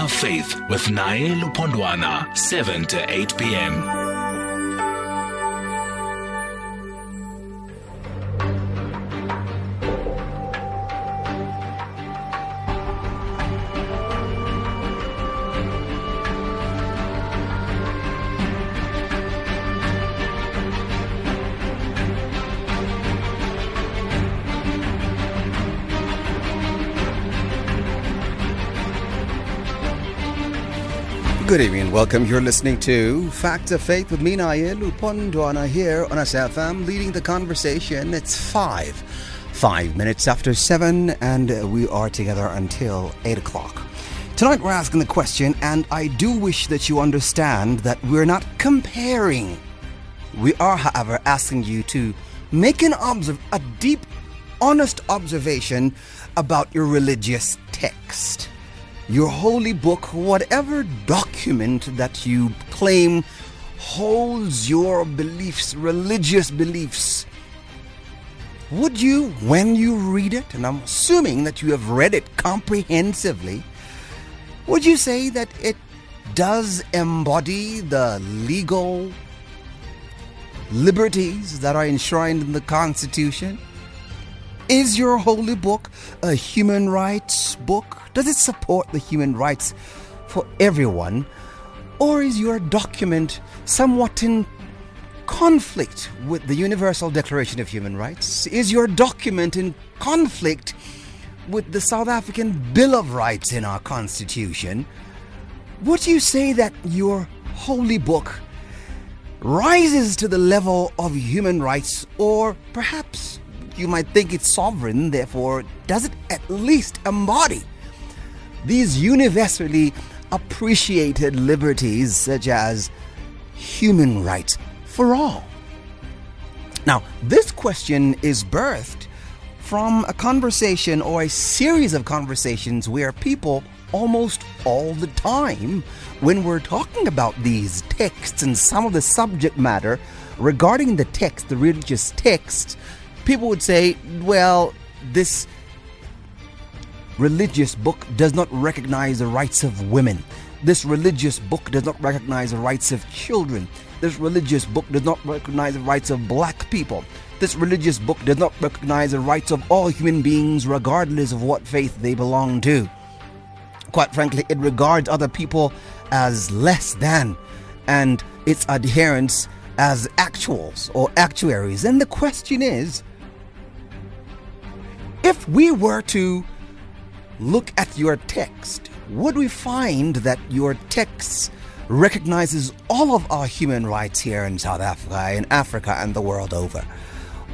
Of Faith with Naye Lupondwana, 7 to 8 p.m. Good evening, welcome. You're listening to Fact of Faith with me, Naye Lupondwana, here on SFM, leading the conversation. It's five, five minutes after seven, and we are together until eight o'clock. Tonight, we're asking the question, and I do wish that you understand that we're not comparing. We are, however, asking you to make an observ- a deep, honest observation about your religious text your holy book, whatever document that you claim holds your beliefs, religious beliefs, would you, when you read it, and I'm assuming that you have read it comprehensively, would you say that it does embody the legal liberties that are enshrined in the Constitution? Is your holy book a human rights book? Does it support the human rights for everyone? Or is your document somewhat in conflict with the Universal Declaration of Human Rights? Is your document in conflict with the South African Bill of Rights in our Constitution? Would you say that your holy book rises to the level of human rights, or perhaps you might think it's sovereign, therefore, does it at least embody these universally appreciated liberties such as human rights for all. Now, this question is birthed from a conversation or a series of conversations where people almost all the time, when we're talking about these texts and some of the subject matter regarding the text, the religious text, people would say, well, this religious book does not recognize the rights of women. This religious book does not recognize the rights of children. This religious book does not recognize the rights of black people. This religious book does not recognize the rights of all human beings, regardless of what faith they belong to. Quite frankly, it regards other people as less than, and its adherents as actuals or actuaries. And the question is if we were to look at your text, would we find that your text recognizes all of our human rights here in South Africa, in Africa, and the world over?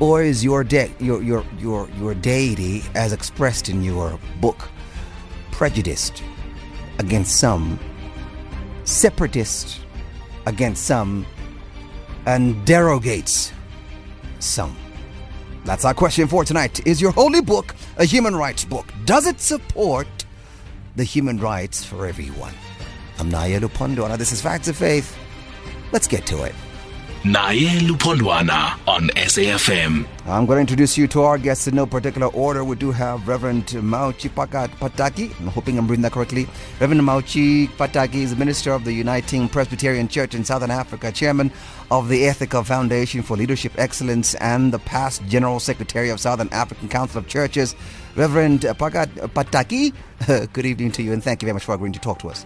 Or is your, de- your, your, your, your deity, as expressed in your book, prejudiced against some, separatist against some, and derogates some? That's our question for tonight. Is your holy book a human rights book? Does it support the human rights for everyone? I'm Naye Lupondwana. This is Facts of Faith. Let's get to it. Naye Lupondwana on SAFM. I'm going to introduce you to our guests in no particular order. We do have Reverend Mautji Pataki. I'm hoping I'm reading that correctly. Reverend Mautji Pataki is the minister of the Uniting Presbyterian Church in Southern Africa, chairman of the Ethical Foundation for Leadership Excellence, and the past general secretary of Southern African Council of Churches. Reverend Pakat Pataki, good evening to you, and thank you very much for agreeing to talk to us.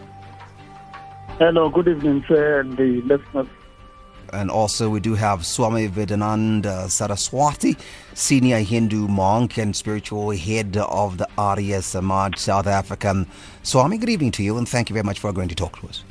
Hello, good evening, sir, and the listeners and also we do have Swami Vedananda Saraswati, senior Hindu monk and spiritual head of the Arya Samaj South African. Swami, good evening to you and thank you very much for agreeing to talk to us.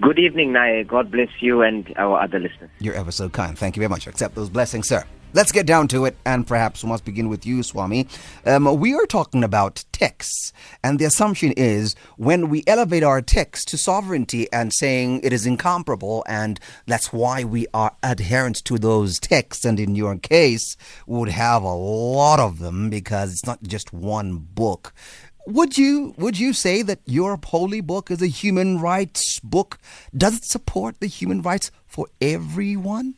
Good evening, Naye. God bless you and our other listeners. You're ever so kind. Thank you very much. Accept those blessings, sir. Let's get down to it, and perhaps we must begin with you, Swami. Um, we are talking about texts, and the assumption is when we elevate our text to sovereignty and saying it is incomparable, and that's why we are adherent to those texts, and in your case, would have a lot of them because it's not just one book. Would you would you say that your holy book is a human rights book? Does it support the human rights for everyone?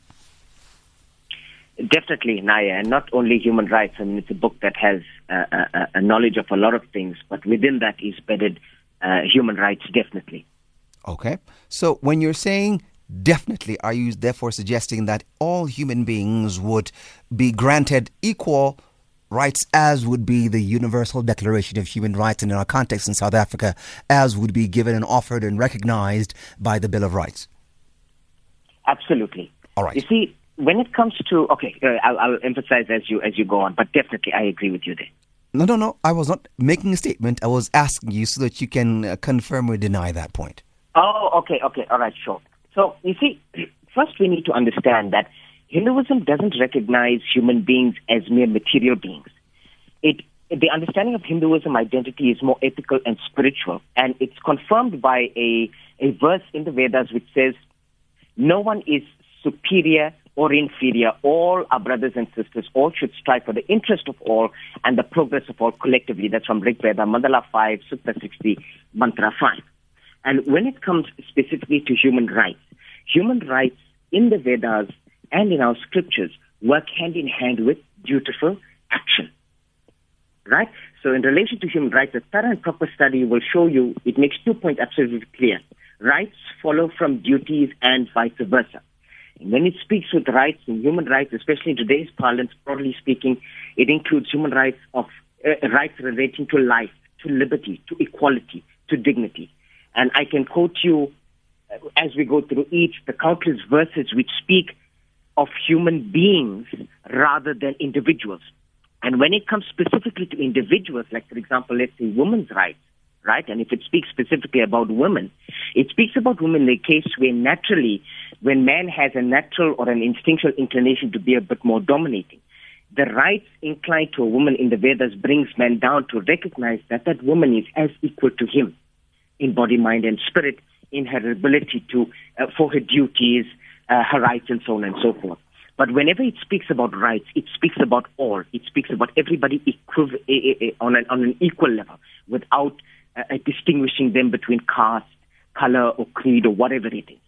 Definitely, Naya, and not only human rights. I mean, it's a book that has uh, a, a, knowledge of a lot of things, but within that is bedded uh, human rights, definitely. Okay. So when you're saying definitely, are you therefore suggesting that all human beings would be granted equal rights as would be the Universal Declaration of Human Rights, and in our context in South Africa, as would be given and offered and recognized by the Bill of Rights? Absolutely. All right. You see, when it comes to okay, uh, I'll, I'll emphasize as you as you go on, but definitely I agree with you there. No, no, no. I was not making a statement. I was asking you so that you can uh, confirm or deny that point. Oh, okay, okay, all right, sure. So you see, first we need to understand that Hinduism doesn't recognize human beings as mere material beings. It the understanding of Hinduism identity is more ethical and spiritual, and it's confirmed by a, a verse in the Vedas which says, No one is superior or inferior. All our brothers and sisters. All should strive for the interest of all and the progress of all collectively. That's from Rig Veda, Mandala 5, Sukta 60, Mantra 5. And when it comes specifically to human rights, human rights in the Vedas and in our scriptures work hand in hand with dutiful action. Right? So in relation to human rights, a thorough and proper study will show you, it makes two points absolutely clear. Rights follow from duties and vice versa. When it speaks with rights and human rights, especially in today's parlance, broadly speaking, it includes human rights of uh, rights relating to life, to liberty, to equality, to dignity. And I can quote you uh, as we go through each the countless verses which speak of human beings rather than individuals. And when it comes specifically to individuals, like for example, let's say women's rights, right? And if it speaks specifically about women, it speaks about women in a case where naturally, when man has a natural or an instinctual inclination to be a bit more dominating, the rights inclined to a woman in the Vedas brings man down to recognize that that woman is as equal to him in body, mind, and spirit in her ability to, uh, for her duties, uh, her rights, and so on and so forth. But whenever it speaks about rights, it speaks about all. It speaks about everybody equiv- eh, eh, on, an, on an equal level without uh, distinguishing them between caste, color, or creed, or whatever it is.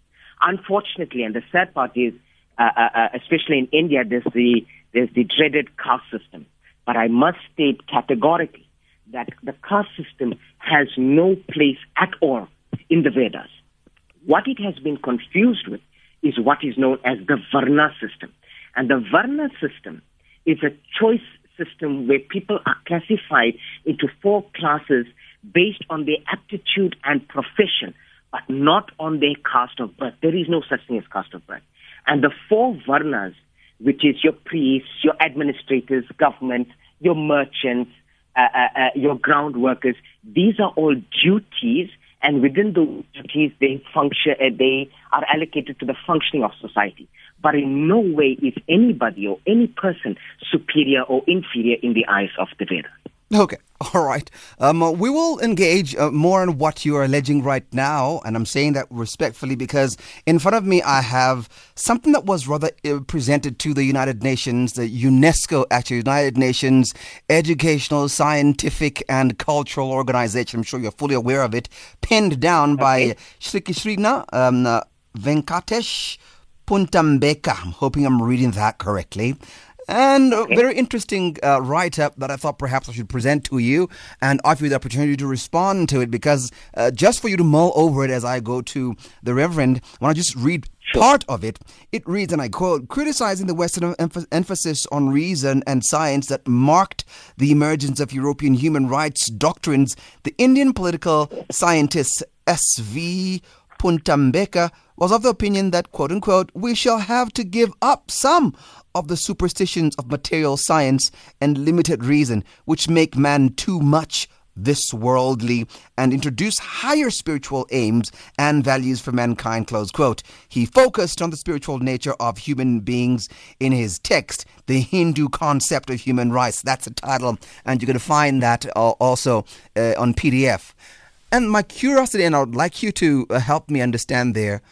Unfortunately, and the sad part is, uh, uh, uh, especially in India, there's the there's the dreaded caste system. But I must state categorically that the caste system has no place at all in the Vedas. What it has been confused with is what is known as the Varna system. And the Varna system is a choice system where people are classified into four classes based on their aptitude and profession, but not on their caste of birth. There is no such thing as caste of birth. And the four Varnas, which is your priests, your administrators, government, your merchants, uh, uh, uh, your ground workers, these are all duties and within those duties they function uh, they are allocated to the functioning of society but in no way is anybody or any person superior or inferior in the eyes of the Vedas. Okay, all right. Um, uh, we will engage uh, more on what you are alleging right now, and I'm saying that respectfully because in front of me I have something that was rather uh, presented to the United Nations, the UNESCO, actually, United Nations Educational, Scientific, and Cultural Organization. I'm sure you're fully aware of it, pinned down Okay. by Shri Krishna um, uh, Venkatesh Puntambeka. I'm hoping I'm reading that correctly. And a very interesting uh, write up that I thought perhaps I should present to you and offer you the opportunity to respond to it because uh, just for you to mull over it as I go to the Reverend, when I want to just read part of it. It reads, and I quote, criticizing the Western emph- emphasis on reason and science that marked the emergence of European human rights doctrines, the Indian political scientist S.V. Puntambeka was of the opinion that, quote unquote, we shall have to give up some of the superstitions of material science and limited reason, which make man too much this worldly and introduce higher spiritual aims and values for mankind close quote. He focused on the spiritual nature of human beings in his text the hindu concept of human rights. That's the title and you're going to find that uh, also uh, on pdf and my curiosity, and I would like you to uh, help me understand there.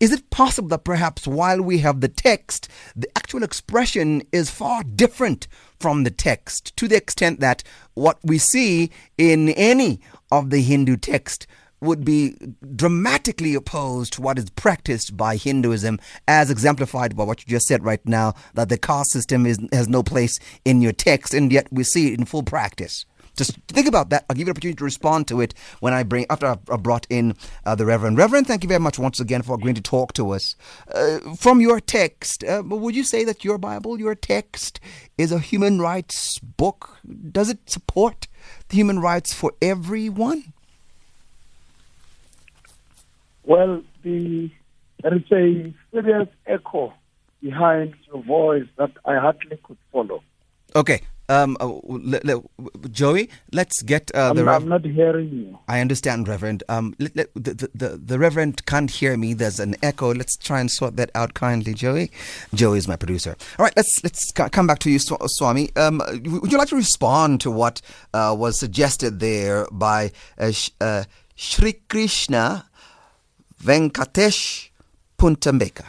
Is it possible that perhaps while we have the text, the actual expression is far different from the text to the extent that what we see in any of the Hindu text would be dramatically opposed to what is practiced by Hinduism, as exemplified by what you just said right now, that the caste system is, has no place in your text, and yet we see it in full practice? Just think about that. I'll give you an opportunity to respond to it when I bring after I've, brought in uh, the Reverend. Reverend, thank you very much once again for agreeing to talk to us. Uh, from your text, uh, would you say that your Bible, your text, is a human rights book? Does it support the human rights for everyone? Well, the there is a serious echo behind your voice that I hardly could follow. Okay. Um, uh, le- le- Joey, let's get uh, I'm, the. I'm not hearing you. I understand, Reverend. Um, let, let- the, the, the, the Reverend can't hear me. There's an echo. Let's try and sort that out kindly, Joey. Joey is my producer. All right, let's let's co- come back to you, Swa- Swami. Um, would you like to respond to what uh, was suggested there by uh, Sh- uh, Shri Krishna Venkatesh Puntambeka?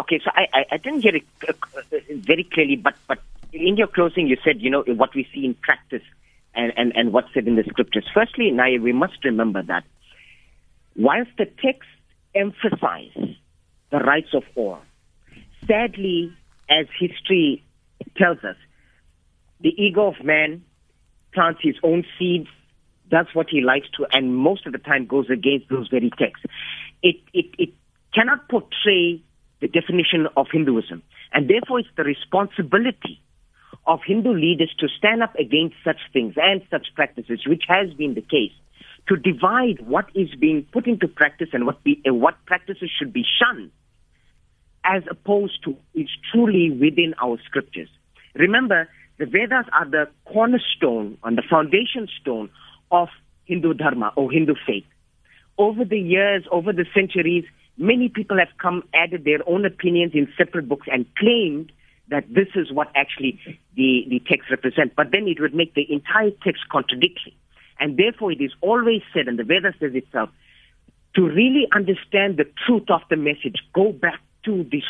Okay, so I, I, I didn't hear it uh, very clearly, but, but in your closing, you said, you know, what we see in practice and, and, and what's said in the scriptures. Firstly, Naya, we must remember that whilst the texts emphasize the rights of all, sadly, as history tells us, the ego of man plants his own seeds, does what he likes to, and most of the time goes against those very texts. It, it, it cannot portray the definition of Hinduism. And therefore, it's the responsibility of Hindu leaders to stand up against such things and such practices, which has been the case, to divide what is being put into practice and what, be, uh, what practices should be shunned, as opposed to is truly within our scriptures. Remember, the Vedas are the cornerstone and the foundation stone of Hindu Dharma or Hindu faith. Over the years, over the centuries, many people have come, added their own opinions in separate books and claimed that this is what actually the, the text represents. But then it would make the entire text contradictory. And therefore it is always said, and the Vedas says itself, to really understand the truth of the message, go back to the,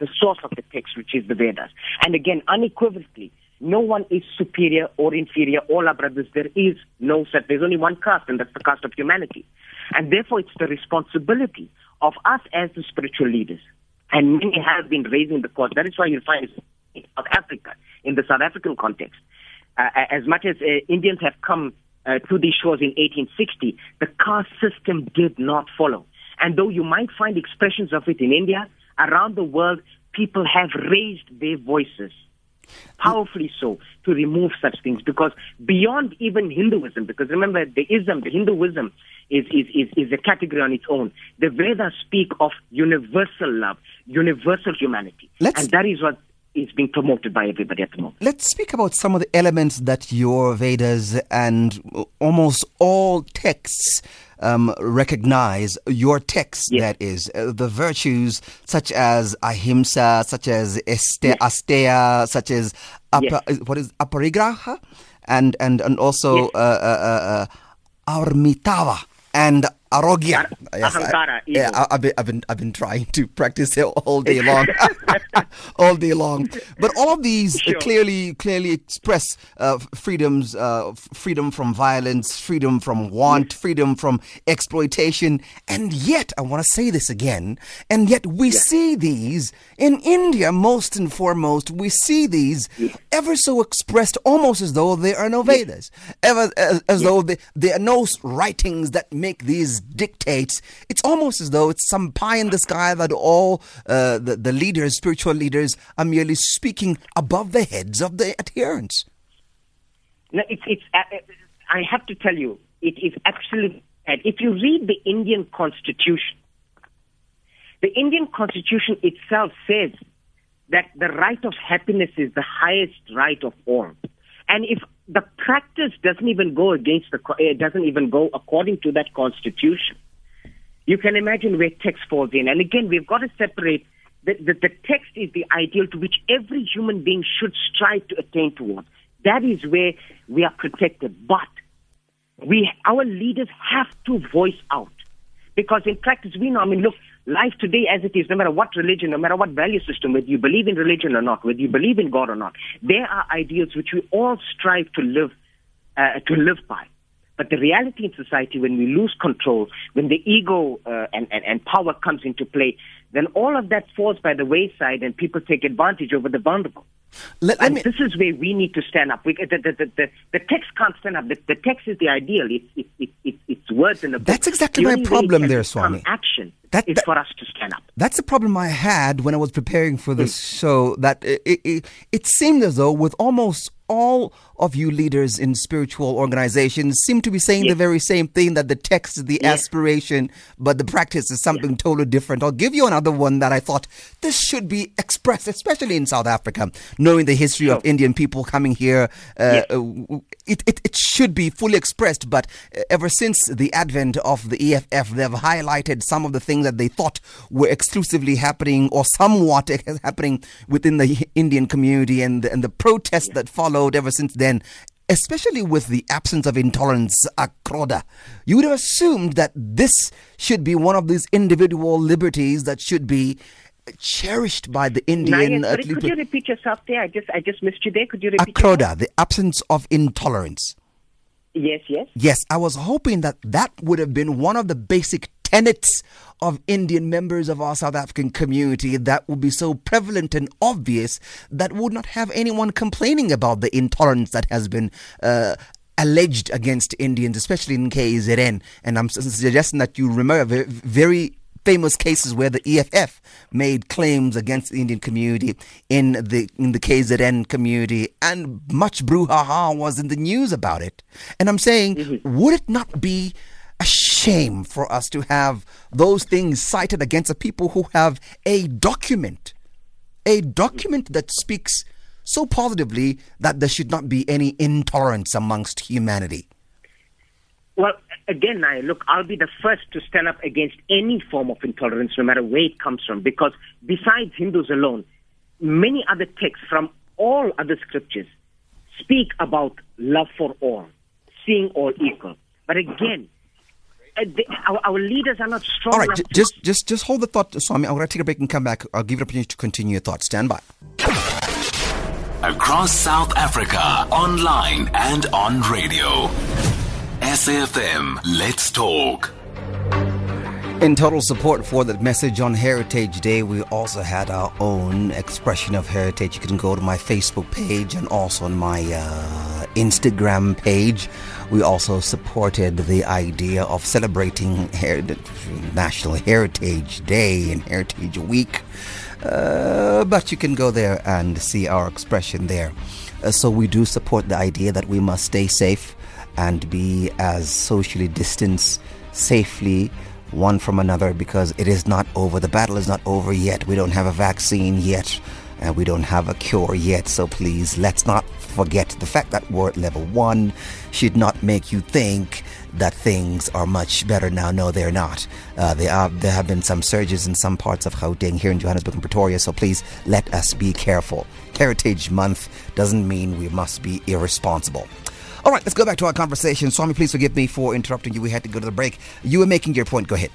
the source of the text, which is the Vedas. And again, unequivocally, no one is superior or inferior. All are brothers. There is no such. There's only one caste, and that's the caste of humanity. And therefore, it's the responsibility of us as the spiritual leaders. And many have been raising the cause. That is why you find in South Africa, in the South African context, uh, as much as uh, Indians have come uh, to these shores in 1860, the caste system did not follow. And though you might find expressions of it in India, around the world, people have raised their voices powerfully so to remove such things because beyond even Hinduism, because remember the ism, the Hinduism is, is, is, is a category on its own. The Vedas speak of universal love, universal humanity. Let's- and that is what is being promoted by everybody at the moment. Let's speak about some of the elements that your Vedas and almost all texts um, recognize. Your text, Yes. that is, uh, the virtues such as ahimsa, such as este- Yes. asteya, such as apa- Yes. what is aparigraha, and and and also Yes. uh, uh, uh, uh, armitava and arogya. Ar- ahankara, yeah. I, I've been, I've been, I've been trying to practice it all day long, all day long. But all of these uh, Sure. clearly, clearly express uh, freedoms, uh, freedom from violence, freedom from want, freedom from exploitation. And yet, I want to say this again. And yet, we see these in India most and foremost. We see these ever so expressed, almost as though they are no Vedas, ever as, as though there, there are no writings that make these dictates. It's almost as though it's some pie in the sky that all uh, the, the leaders, spiritual leaders, are merely speaking above the heads of the adherents. No, it's, it's, uh, uh, I have to tell you, it is absolutely bad. If you read the Indian constitution, the Indian constitution itself says that the right of happiness is the highest right of all. And if the practice doesn't even go against the, it doesn't even go according to that constitution, you can imagine where text falls in. And again, we've got to separate the, the, the text is the ideal to which every human being should strive to attain towards. That is where we are protected. But we, our leaders have to voice out. Because in practice, we know, I mean, look, life today as it is, no matter what religion, no matter what value system, whether you believe in religion or not, whether you believe in God or not, there are ideals which we all strive to live, uh, to live by. But the reality in society, when we lose control, when the ego uh, and, and, and power comes into play, then all of that falls by the wayside and people take advantage over the vulnerable. Let, let me, this is where we need to stand up. We, the, the, the, the, text can't stand up. The, the text is the ideal. It's it, it, it, it's words in the book. That's exactly The my only way it problem there, Swami. Action That- is that- for us to stand up. That's the problem I had when I was preparing for this Hmm. show. That it, it, it, it seemed as though, with almost all of you leaders in spiritual organizations, seem to be saying the very same thing that the text is the Yes. aspiration, but the practice is something totally different. I'll give you another one that I thought this should be expressed, especially in South Africa, knowing the history of Indian people coming here. Uh, Yes. uh, it, it, it should be fully expressed, but uh, ever since the advent of the EFF, they've highlighted some of the things that they thought were exclusively happening or somewhat happening within the Indian community and, and the protests that followed ever since then. Especially with the absence of intolerance, Akroda, you would have assumed that this should be one of these individual liberties that should be cherished by the Indian. Naya, at sorry, could you repeat yourself there? I just I just missed you there. Could you repeat? Akroda, the absence of intolerance. Yes, yes. Yes, I was hoping that that would have been one of the basic tenets of Indian members of our South African community that would be so prevalent and obvious that would not have anyone complaining about the intolerance that has been uh, alleged against Indians, especially in KZN. And I'm suggesting that you remember very famous cases where the EFF made claims against the Indian community in the in the KZN community, and much brouhaha was in the news about it. And I'm saying, would it not be a shame for us to have those things cited against the people who have a document, a document that speaks so positively that there should not be any intolerance amongst humanity? Well, again, I look, I'll be the first to stand up against any form of intolerance, no matter where it comes from, because besides Hindus alone, many other texts from all other scriptures speak about love for all, seeing all equal. But again, uh, the, our, our leaders are not strong All right, enough j- just just just hold the thought, Swami. I'm going to take a break and come back. I'll give you an opportunity to continue your thoughts. Stand by. Across South Africa, online and on radio. SAFM, let's talk. In total support for that message on Heritage Day, we also had our own expression of heritage. You can go to my Facebook page and also on my uh, Instagram page. We also supported the idea of celebrating Her- National Heritage Day and Heritage Week. Uh, but you can go there and see our expression there. Uh, so we do support the idea that we must stay safe and be as socially distanced safely one from another because it is not over. The battle is not over yet. We don't have a vaccine yet and we don't have a cure yet. So please, let's not forget the fact that we're at level one should not make you think that things are much better now. No, they're not. Uh, they are, there have been some surges in some parts of Gauteng here in Johannesburg and Pretoria. So please let us be careful. Heritage Month doesn't mean we must be irresponsible. All right, let's go back to our conversation. Swami, please forgive me for interrupting you. We had to go to the break. You were making your point. Go ahead.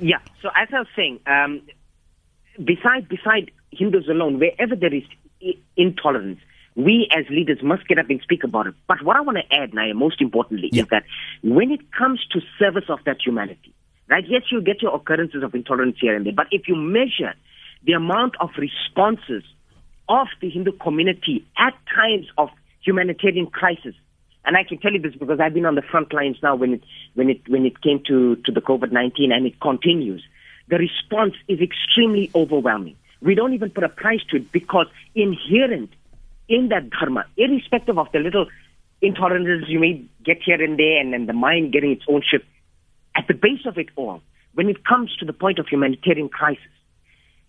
Yeah. So as I was saying, um, beside beside Hindus alone, wherever there is intolerance, we as leaders must get up and speak about it. But what I want to add, Naya, most importantly, Yeah. is that when it comes to service of that humanity, right? Yes, you get your occurrences of intolerance here and there, but if you measure the amount of responses of the Hindu community at times of humanitarian crisis, and I can tell you this because I've been on the front lines now when it when it when it came to to the COVID nineteen, and it continues. The response is extremely overwhelming. We don't even put a price to it because inherent in that dharma, irrespective of the little intolerances you may get here and there, and then the mind getting its own shift, at the base of it all, when it comes to the point of humanitarian crisis,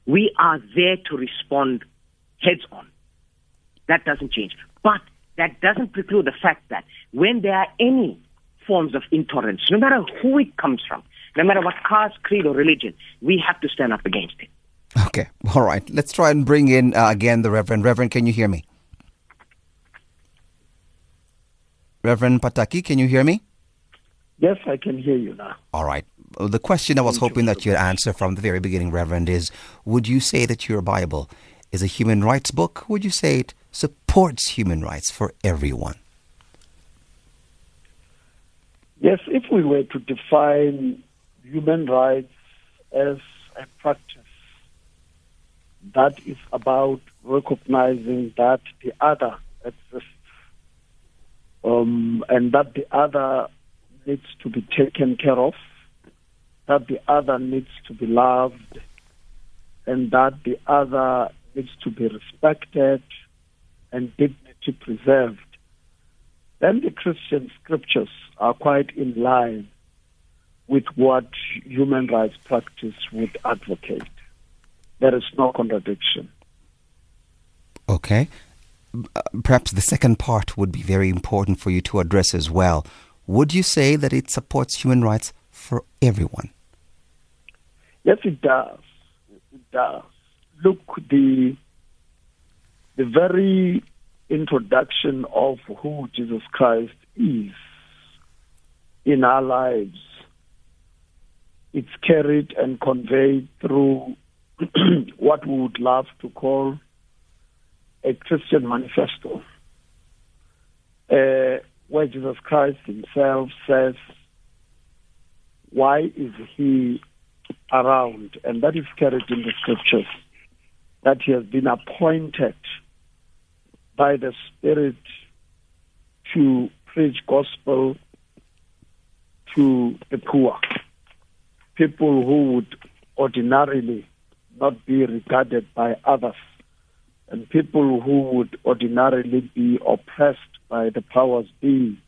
we are there to respond heads on. That doesn't change. But that doesn't preclude the fact that when there are any forms of intolerance, no matter who it comes from, no matter what caste, creed, or religion, we have to stand up against it. Okay. All right. Let's try and bring in uh, again the Reverend. Reverend, can you hear me? Reverend Pataki, can you hear me? Yes, I can hear you now. All right. The question I was hoping that you'd answer from the very beginning, Reverend, is would you say that your Bible is a human rights book? Would you say it supports human rights for everyone? Yes, if we were to define human rights as a practice that is about recognizing that the other exists um, and that the other needs to be taken care of, that the other needs to be loved, and that the other needs to be respected and dignity preserved, then the Christian scriptures are quite in line with what human rights practice would advocate. There is no contradiction. Okay. Perhaps the second part would be very important for you to address as well. Would you say that it supports human rights for everyone? Yes, it does. It does. Look, the the very introduction of who Jesus Christ is in our lives, it's carried and conveyed through what we would love to call a Christian manifesto, uh, where Jesus Christ himself says, why is he around? And that is carried in the scriptures, that he has been appointed by the Spirit to preach gospel to the poor, people who would ordinarily not be regarded by others and people who would ordinarily be oppressed by the powers be,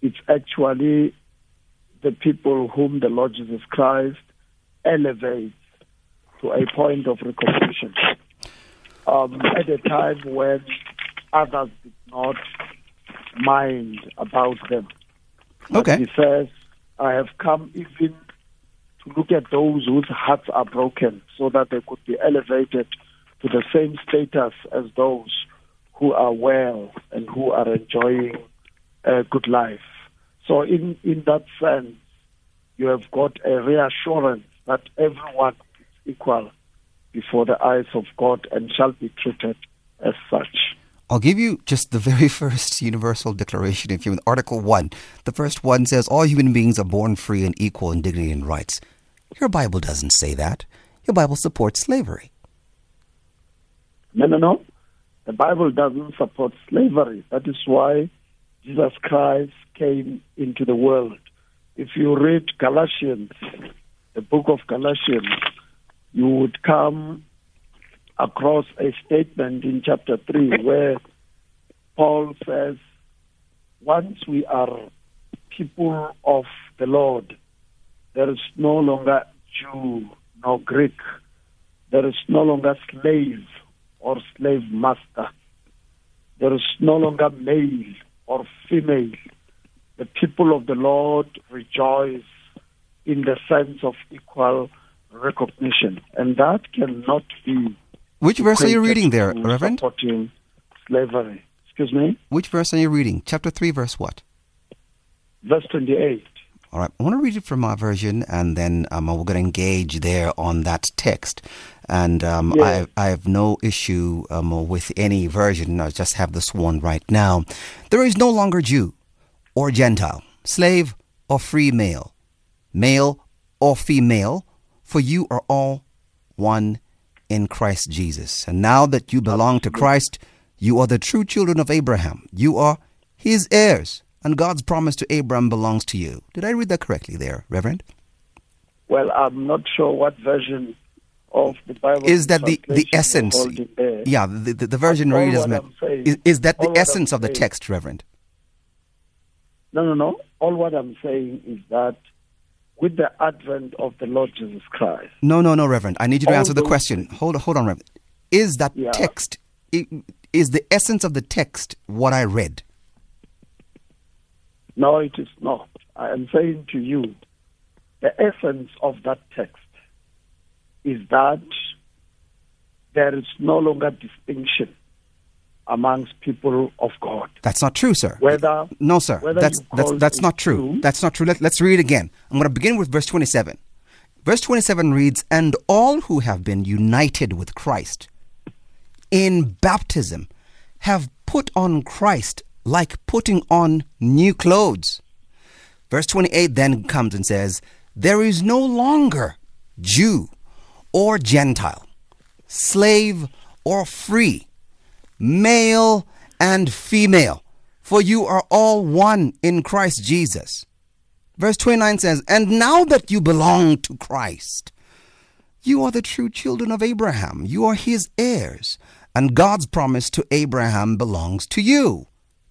it's actually the people whom the Lord Jesus Christ elevates to a point of recognition. Um, at a time when others did not mind about them. Okay. But he says, I have come even to look at those whose hearts are broken so that they could be elevated to the same status as those who are well and who are enjoying a good life. So, in, in that sense, you have got a reassurance that everyone is equal before the eyes of God and shall be treated as such. I'll give you just the very first universal declaration of Human Article 1. The first one says all human beings are born free and equal in dignity and rights. Your Bible doesn't say that. Your Bible supports slavery. No, no, no. The Bible doesn't support slavery. That is why Jesus Christ came into the world. If you read Galatians, the book of Galatians, you would come across a statement in chapter 3 where Paul says, once we are people of the Lord, there is no longer Jew nor Greek. There is no longer slave or slave master. There is no longer male or female. The people of the Lord rejoice in the sense of equal recognition. And that cannot be. Which verse are you reading there, Reverend? Supporting slavery. Excuse me? Which verse are you reading? Chapter 3, verse what? Verse 28. All right, I want to read it from my version, and then um, we're going to engage there on that text. And um, Yeah. I, have, I have no issue um, with any version. I just have this one right now. There is no longer Jew or Gentile, slave or free male, male or female, for you are all one in Christ Jesus. And now that you belong to Christ, you are the true children of Abraham. You are his heirs, and God's promise to Abraham belongs to you. Did I read that correctly there, Reverend? Well, I'm not sure what version of the Bible Is that the, the essence? Yeah, the, the, the version readers meant. Is, is that the essence of the text, Reverend? No, no, no. All what I'm saying is that with the advent of the Lord Jesus Christ, No, no, no, Reverend. I need you to answer the question. Hold, hold on, Reverend. Is that Yeah. text? Is the essence of the text what I read? No, it is not. I am saying to you, the essence of that text is that there is no longer distinction amongst people of God. That's not true, sir. Whether No, sir. whether That's that's that's not true. Jew- That's not true. Let, let's read it again. I'm going to begin with verse 27. Verse 27 reads, "And all who have been united with Christ in baptism have put on Christ like putting on new clothes." Verse 28 then comes and says, "There is no longer Jew or Gentile, slave or free, male and female, for you are all one in Christ Jesus. Verse 29 says, And now that you belong to Christ, you are the true children of Abraham. You are his heirs. And God's promise to Abraham belongs to you.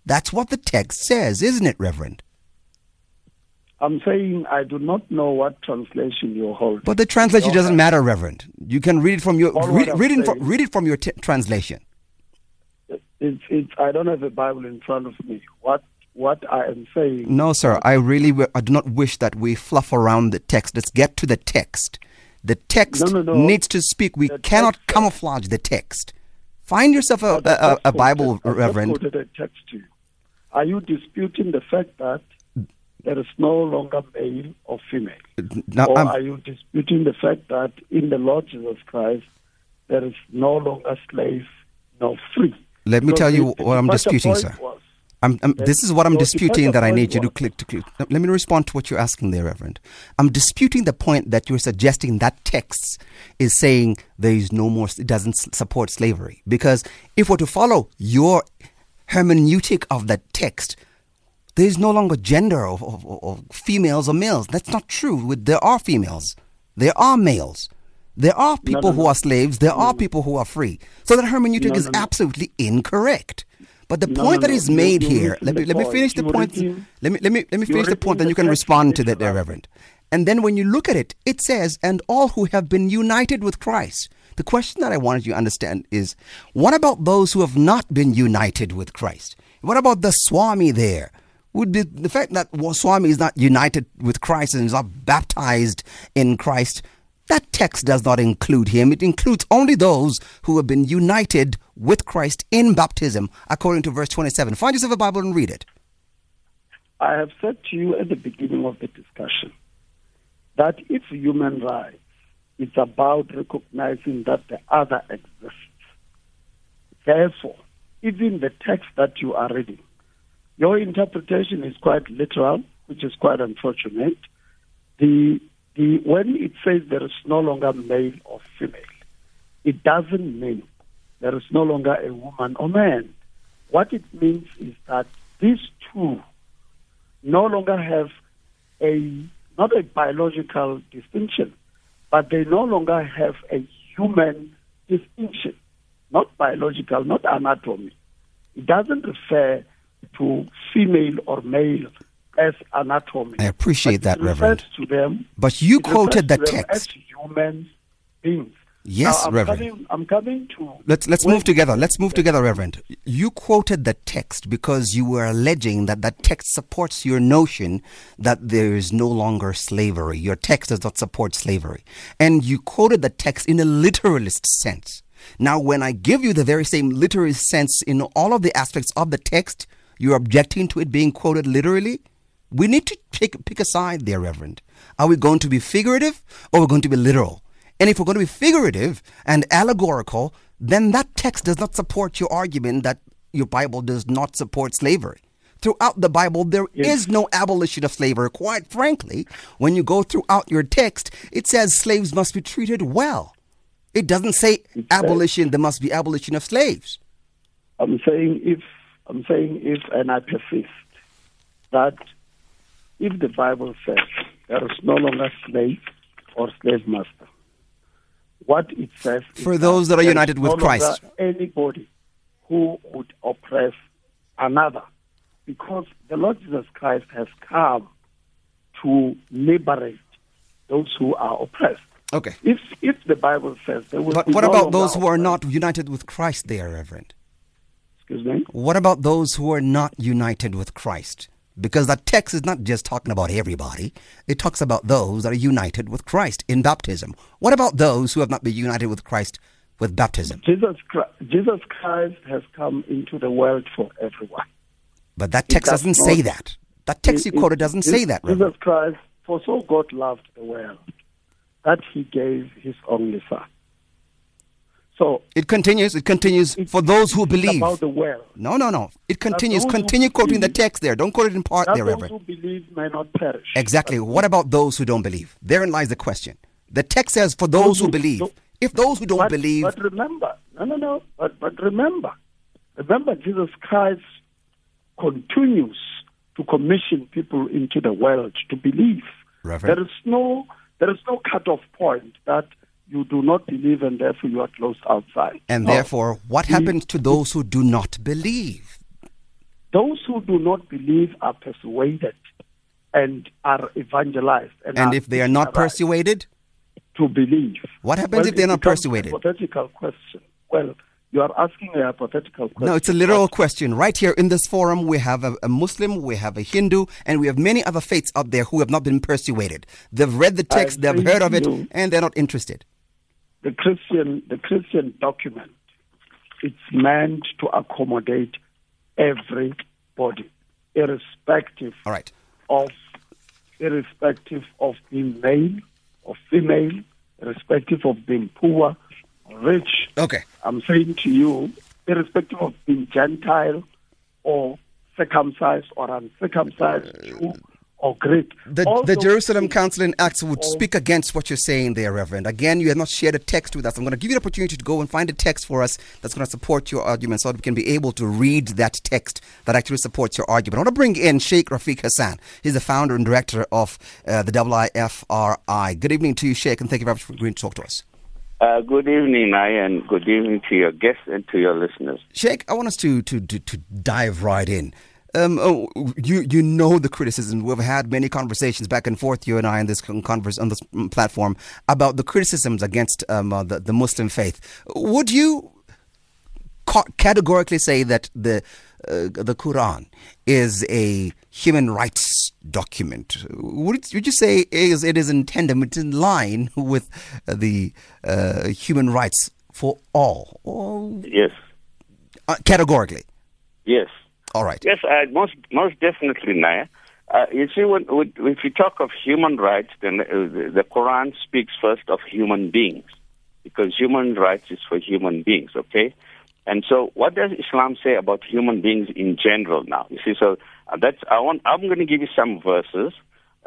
That's what the text says, isn't it, Reverend? I'm saying I do not know what translation you hold. But the translation doesn't matter, Reverend. You can read it from your All read, read, it from, read it from your t- translation. It's, it's, I don't have a Bible in front of me. What what I am saying. No, sir. I really wi- I do not wish that we fluff around the text. Let's get to the text. The text No, no, no. needs to speak. We The cannot text- camouflage the text. Find yourself a, a, a, a Bible, Reverend. Are you disputing the fact that there is no longer male or female? Now, or I'm- are you disputing the fact that in the Lord Jesus Christ there is no longer slave nor free? Let me Because tell you what I'm disputing, sir. was- I'm, I'm, this is what I'm So disputing that I need you to click to click. Let me respond to what you're asking there, Reverend. I'm disputing the point that you're suggesting that text is saying there is no more, it doesn't support slavery. Because if we're to follow your hermeneutic of that text, there is no longer gender of, of, of females or males. That's not true. There are females, there are males. There are people no, who no. are slaves. There are people who are free. So that hermeneutic is absolutely incorrect. But the point that is made here, let me let me finish the point. Let me let me let me finish the point, then the you can respond to that, there, Reverend. And then when you look at it, it says, "And all who have been united with Christ." The question that I wanted you to understand is, what about those who have not been united with Christ? What about the Swami there? Would be the fact that Swami is not united with Christ and is not baptized in Christ? That text does not include him. It includes only those who have been united with Christ in baptism, according to verse 27. Find yourself a Bible and read it. I have said to you at the beginning of the discussion that if human rights, it's about recognizing that the other exists. Therefore, even the text that you are reading, your interpretation is quite literal, which is quite unfortunate. The, the, when it says there is no longer male or female, it doesn't mean there is no longer a woman or man. What it means is that these two no longer have a not a biological distinction, but they no longer have a human distinction, not biological, not anatomy. It doesn't refer to female or male as anatomy. I appreciate that, Reverend. To them, But you quoted the text. as human beings. Yes, Now, I'm Reverend. Coming, I'm coming to. Let's let's move together. Let's move together, Reverend. You quoted the text because you were alleging that that text supports your notion that there is no longer slavery. Your text does not support slavery, and you quoted the text in a literalist sense. Now, when I give you the very same literalist sense in all of the aspects of the text, you're objecting to it being quoted literally. We need to pick pick a side there, Reverend. Are we going to be figurative or are we're going to be literal? And if we're going to be figurative and allegorical, then that text does not support your argument that your Bible does not support slavery. Throughout the Bible, there is no abolition of slavery. Quite frankly, when you go throughout your text, it says slaves must be treated well. It doesn't say abolition, there must be abolition of slaves. I'm saying if I'm saying if, and I persist that if the Bible says there is no longer slave or slave master, what it says is For those that are united with Christ. Anybody who would oppress another, because the Lord Jesus Christ has come to liberate those who are oppressed. Okay. If if the Bible says there will But be what no about those who are oppressed- not united with Christ there, Reverend? Excuse me. What about those who are not united with Christ? Because that text is not just talking about everybody. It talks about those that are united with Christ in baptism. What about those who have not been united with Christ with baptism? Jesus Christ, Jesus Christ has come into the world for everyone. But that text does doesn't not- say that. That text you quoted doesn't it- say that, Reverend. Jesus Christ, for so God loved the world that he gave his only son. So It continues. It continues for those who believe. about the world. No, no, no. It continues. Continue quoting the text there. Don't quote it in part there, those Reverend. who believe may not perish. Exactly. What about those who don't believe? Therein lies the question. The text says, for those who who- believe. If those who don't but, believe, But remember, No, no, no. But but remember, remember, Jesus Christ continues to commission people into the world to believe. Reverend. There is no there is no cut-off point that you do not believe and therefore you are closed outside. And No. therefore, what happens to those who do not believe? those who do not believe are persuaded and are evangelized. And, And are if they are not persuaded, to believe. What happens if they're not persuaded? Hypothetical question. Well, you are asking a hypothetical question. no, it's a literal question. Right here in this forum, we have a, a Muslim, we have a Hindu, and we have many other faiths out there who have not been persuaded. They've read the text, they've heard of it, you. and they're not interested. The Christian the Christian document. It's meant to accommodate everybody, irrespective All right. of irrespective of being male or female, irrespective of being poor or rich. Okay. I'm saying to you, irrespective of being Gentile or circumcised or uncircumcised, Jew or Greek. The, the Jerusalem things- Council in Acts would all- speak against what you're saying there, Reverend. Again, you have not shared a text with us. I'm going to give you the opportunity to go and find a text for us that's going to support your argument so that we can be able to read that text that actually supports your argument. I want to bring in Sheikh Rafeek Hassan. He's the founder and director of uh, the IIFRI. Good evening to you, Sheikh, and thank you very much for agreeing to talk to us. Uh, good evening, Naya, and good evening to your guests and to your listeners. Sheikh, I want us to, to, to, to dive right in. Um, oh, you you know the criticism. We've had many conversations back and forth, you and I, on this converse on this platform about the criticisms against um, uh, the, the Muslim faith. Would you ca- categorically say that the uh, the Quran is a human rights document? Would, would you say is it is in tandem, it's in line with the uh, human rights for all, or Yes, uh, categorically? yes, All right. yes. Uh, most most definitely, Naya. Uh, you see, when, when, if you talk of human rights, then uh, the, Quran speaks first of human beings, because human rights is for human beings. Okay, and so what does Islam say about human beings in general? Now, you see, so uh, that's I want. I'm going to give you some verses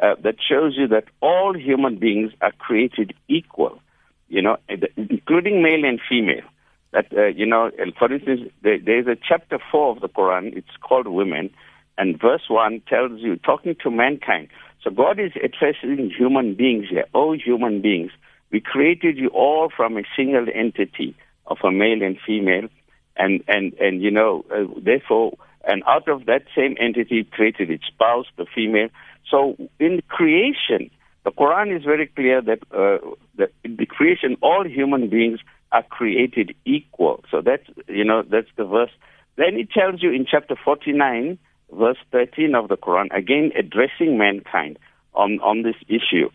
uh, that shows you that all human beings are created equal. You know, including male and female. That uh, you know, for instance, there, there's a chapter four of the Quran. It's called Women, and verse one tells you, talking to mankind. So God is addressing human beings here. Oh, human beings, we created you all from a single entity of a male and female, and and and you know, uh, therefore, and out of that same entity created its spouse, the female. So in creation, the Quran is very clear that uh, that in the creation, all human beings are created equal. So that's you know that's the verse. Then it tells you in chapter 49, verse 13 of the Quran, again addressing mankind on on this issue.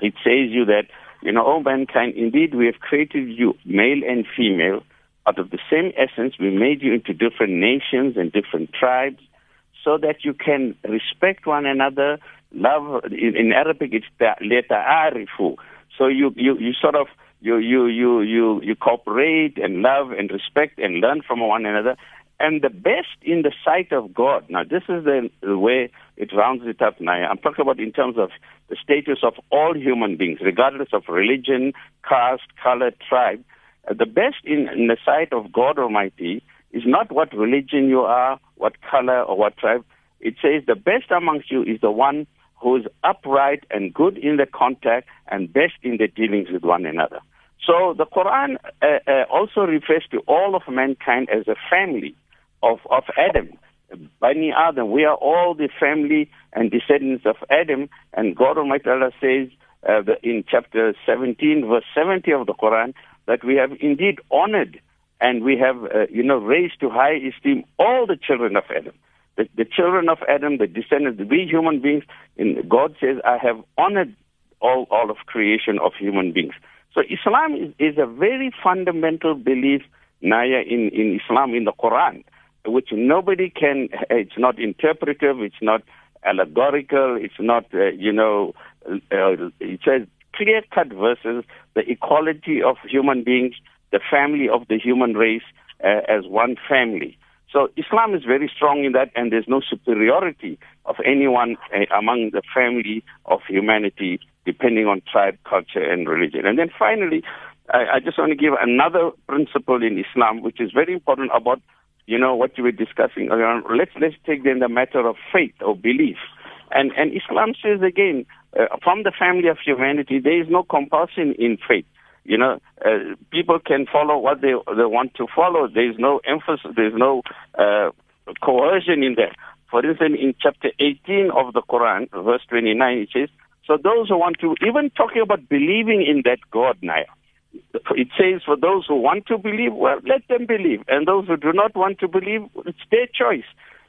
It says you that you know, oh mankind, indeed we have created you male and female out of the same essence. We made you into different nations and different tribes, so that you can respect one another. Love in, in Arabic, it's leta'arifu. So you you you sort of you you you you you cooperate and love and respect and learn from one another. And the best in the sight of God. Now, this is the, the way it rounds it up. Now, I'm talking about in terms of the status of all human beings, regardless of religion, caste, color, tribe. Uh, the best in, in the sight of God Almighty is not what religion you are, what color, or what tribe. It says the best amongst you is the one who is upright and good in the contact and best in the dealings with one another. So the Quran uh, uh, also refers to all of mankind as a family of, of Adam. Bani Adam, we are all the family and descendants of Adam, and God Almighty Allah says uh, in chapter 17, verse 70 of the Quran, that we have indeed honored and we have, uh, you know, raised to high esteem all the children of Adam. The, the children of Adam, the descendants, we human beings, in God says, I have honored all, all of creation of human beings. So Islam is, is a very fundamental belief, Naya, in, in Islam, in the Quran, which nobody can, it's not interpretive, it's not allegorical, it's not, uh, you know, uh, it says clear cut verses, the equality of human beings, the family of the human race uh, as one family. So Islam is very strong in that, and there's no superiority of anyone uh, among the family of humanity, depending on tribe, culture, and religion. And then finally, I, I just want to give another principle in Islam, which is very important about, you know, what you were discussing. Around. Let's let's take then the matter of faith or belief, and and Islam says again, uh, from the family of humanity, there is no compulsion in faith. You know, uh, people can follow what they they want to follow. There is no emphasis. There is no uh, coercion in that. For instance, in chapter 18 of the Quran, verse 29, it says, "So those who want to, even talking about believing in that God now." it says for those who want to believe, well, let them believe. And those who do not want to believe, it's their choice.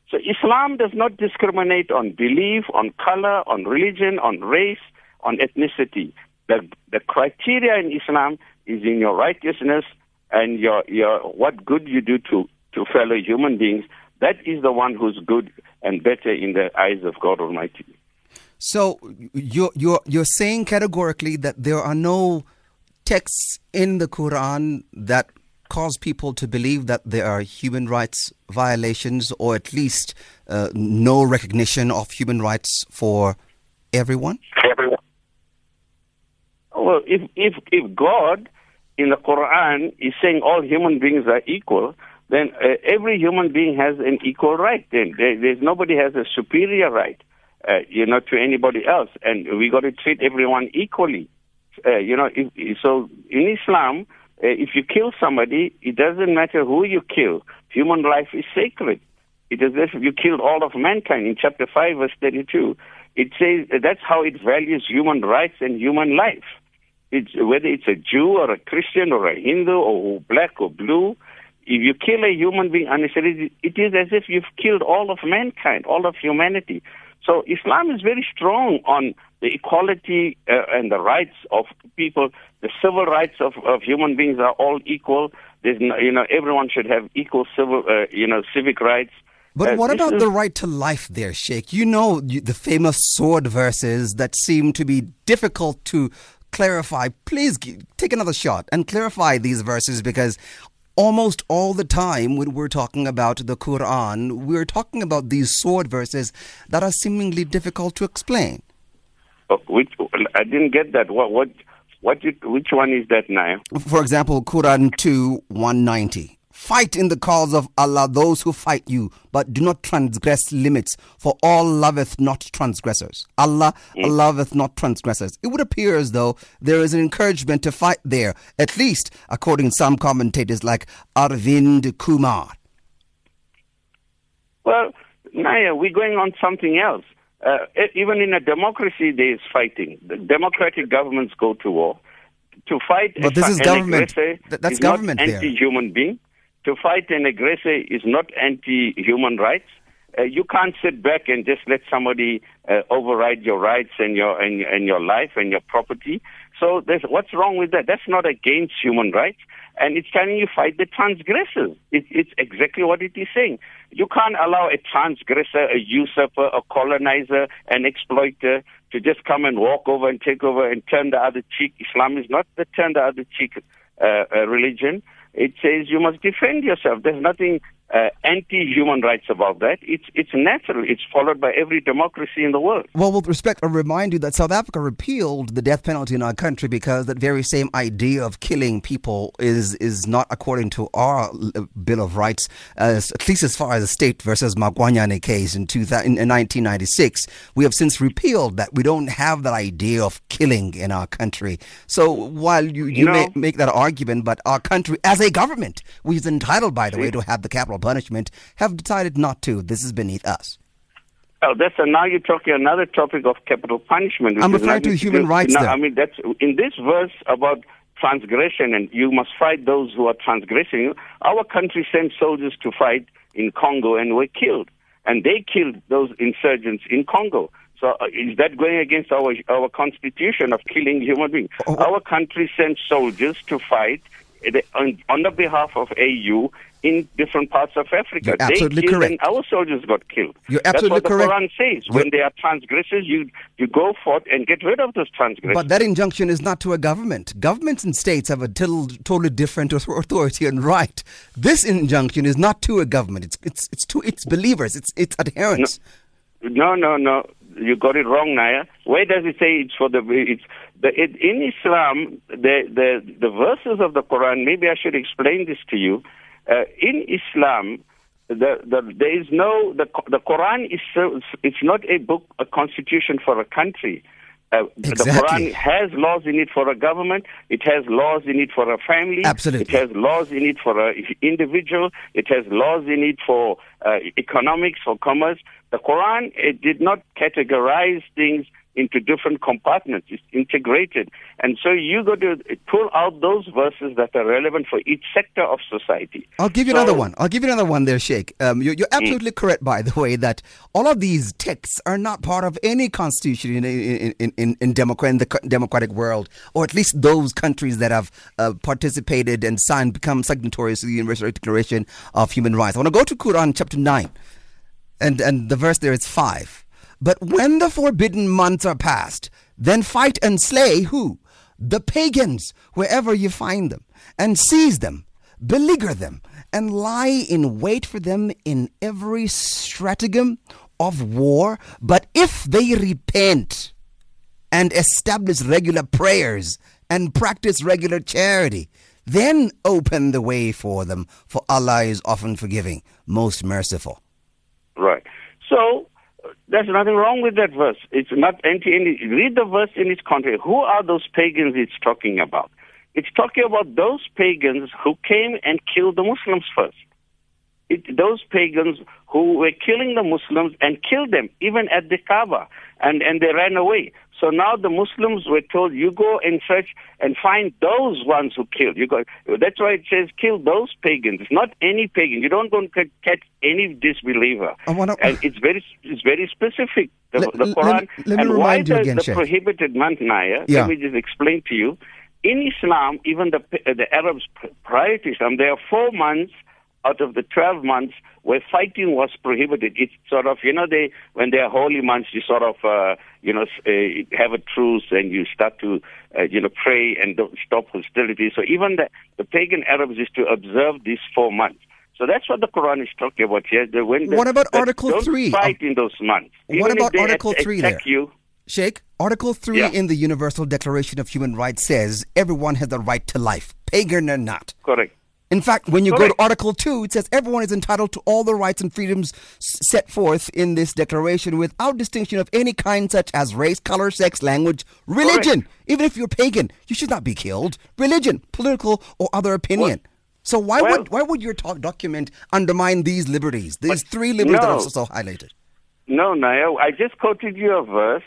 So Islam does not discriminate on belief, on color, on religion, on race, on ethnicity. The, the criteria in Islam is in your righteousness and your, your, what good you do to, to fellow human beings. That is the one who's good and better in the eyes of God Almighty. So you're, you're, you're saying categorically that there are no texts in the Quran that cause people to believe that there are human rights violations or at least uh, no recognition of human rights for everyone? Everyone. Well, if, if, if God in the Quran is saying all human beings are equal, then uh, every human being has an equal right. Then there, there's nobody has a superior right, uh, you know, to anybody else, and we got to treat everyone equally. Uh, you know, if, so in Islam, uh, if you kill somebody, it doesn't matter who you kill. Human life is sacred. It is as if you killed all of mankind. In chapter 5, verse 32, it says that's how it values human rights and human life. It's, whether it's a Jew or a Christian or a Hindu or black or blue, if you kill a human being unnecessarily, it is as if you've killed all of mankind, all of humanity. So Islam is very strong on the equality uh, and the rights of people. The civil rights of, of human beings are all equal. There's no, you know, everyone should have equal civil, uh, you know, civic rights. But Uh, what about is- the right to life there, Sheikh? You know the famous sword verses that seem to be difficult to clarify. Please take another shot and clarify these verses because almost all the time when we're talking about the Quran, we're talking about these sword verses that are seemingly difficult to explain. Oh, which I didn't get that. What what what? You, which one is that now? For example, Quran 2 190. Fight in the cause of Allah those who fight you, but do not transgress limits, for all loveth not transgressors. Allah loveth not transgressors. It would appear as though there is an encouragement to fight there, at least according to some commentators like Arvind Kumar. Well, Naya, we're going on something else. Uh, even in a democracy, there is fighting. The democratic governments go to war. To fight But a- this is government. Th- that's government there. anti-human being. To fight an aggressor is not anti-human rights. Uh, you can't sit back and just let somebody uh, override your rights and your and, and your life and your property. So what's wrong with that? That's not against human rights, and it's telling you fight the transgressors. It, it's exactly what it is saying. You can't allow a transgressor, a usurper, a colonizer, an exploiter to just come and walk over and take over and turn the other cheek. Islam is not the turn the other cheek uh, uh, religion. It says you must defend yourself. There's nothing uh, anti-human rights about that. It's it's natural. It's followed by every democracy in the world. Well, with respect, I remind you that South Africa repealed the death penalty in our country because that very same idea of killing people is is not according to our Bill of Rights, as, at least as far as the state versus Makwanyane case in, 2000, in 1996. We have since repealed that. We don't have that idea of killing in our country. So while you, you No. may make that argument, but our country, as a government, which is entitled, by the way, to have the capital punishment, have decided not to. This is beneath us. Oh, that's a, now you're talking another topic of capital punishment. I'm referring to human do- rights No. I mean that's in this verse about transgression, and you must fight those who are transgressing. Our country sent soldiers to fight in Congo and were killed, and they killed those insurgents in Congo. So uh, is that going against our our constitution of killing human beings? Oh, Our country sent soldiers to fight uh, on, on the behalf of AU in different parts of Africa. You're absolutely they killed correct. and our soldiers got killed. You're That's absolutely what the. Quran says. When they are transgressors, you you go forth and get rid of those transgressors. But that injunction is not to a government. Governments and states have a totally different authority and right. This injunction is not to a government. It's it's it's to its believers. It's its adherents. No, no, no. You got it wrong, Naya. Where does it say it's for the? It's the, it, in Islam, the, the, the verses of the Quran, maybe I should explain this to you. Uh, in Islam, the, the, there is no, the, the Quran is so, it's not a book, a constitution for a country. Uh, Exactly. The Quran has laws in it for a government. It has laws in it for a family. Absolutely. It has laws in it for an individual. It has laws in it for uh, economics, for commerce. The Quran it did not categorize things into different compartments. It's integrated. And so you got to pull out those verses that are relevant for each sector of society. I'll give you So- another one. I'll give you another one there, Sheikh. Um, you're, you're Mm. absolutely correct, by the way, that all of these texts are not part of any constitution in in in, in, in, democrat, in the democratic world, or at least those countries that have uh, participated and signed, become signatories to the Universal Declaration of Human Rights. I want to go to Quran chapter nine, and and the verse there is five. But when the forbidden months are past, then fight and slay who? The pagans, wherever you find them, and seize them, beleaguer them, and lie in wait for them in every stratagem of war. But if they repent and establish regular prayers and practice regular charity, then open the way for them, for Allah is often forgiving, most merciful. Right. So there's nothing wrong with that verse. It's not anti any. Read the verse in its context. Who are those pagans it's talking about? It's talking about those pagans who came and killed the Muslims first. It, those pagans who were killing the Muslims and killed them even at the Kaaba, and, and they ran away. So now the Muslims were told, you go and search and find those ones who killed. You go. That's why it says kill those pagans, not any pagan. You don't go and catch any disbeliever. Wanna- and it's very it's very specific. The, Let- the let- Quran let me and why the, again, the Sheikh. prohibited month, Naya. Yeah. Let me just explain to you. In Islam, even the the Arabs prior to Islam, there are four months out of the 12 months where fighting was prohibited. It's sort of, you know, they when they are holy months, you sort of, uh, you know, uh, have a truce and you start to, uh, you know, pray and don't stop hostility. So even the, the pagan Arabs is to observe these four months. So that's what the Quran is talking about here. When What about that Article don't 3 Fight in those months. What Even if about Article at- 3 attack there? You, Sheikh, Article 3 Yeah. in the Universal Declaration of Human Rights says everyone has the right to life, pagan or not. correct. In fact, when you go to Article 2, it says everyone is entitled to all the rights and freedoms set forth in this declaration without distinction of any kind, such as race, color, sex, language, religion. Even if you're pagan, you should not be killed. Religion, political, or other opinion. So why well- would why would your talk document undermine these liberties? These three liberties that no. are also highlighted. No, Naya, I just quoted you a verse.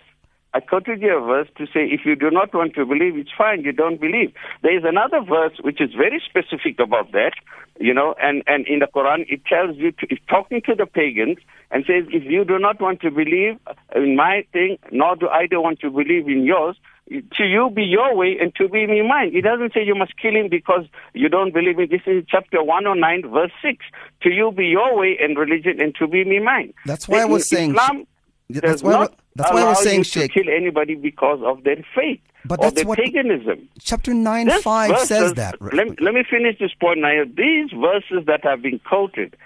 I quoted you a verse to say if you do not want to believe, it's fine, you don't believe. There is another verse which is very specific about that, you know, and, and in the Quran it tells you, to, it's talking to the pagans and says, if you do not want to believe in my thing, nor do I do want to believe in yours, to you be your way and to be me mine. It doesn't say you must kill him because you don't believe in this is chapter 109 verse 6. To you be your way and religion and to be me mine. That's why I was saying- Islam that's why not that's why I was saying, Sheikh. kill anybody because of their faith But or that's their what- paganism. Chapter 9 This 5 verses- says that. Let, let me finish this point now. These verses that have been quoted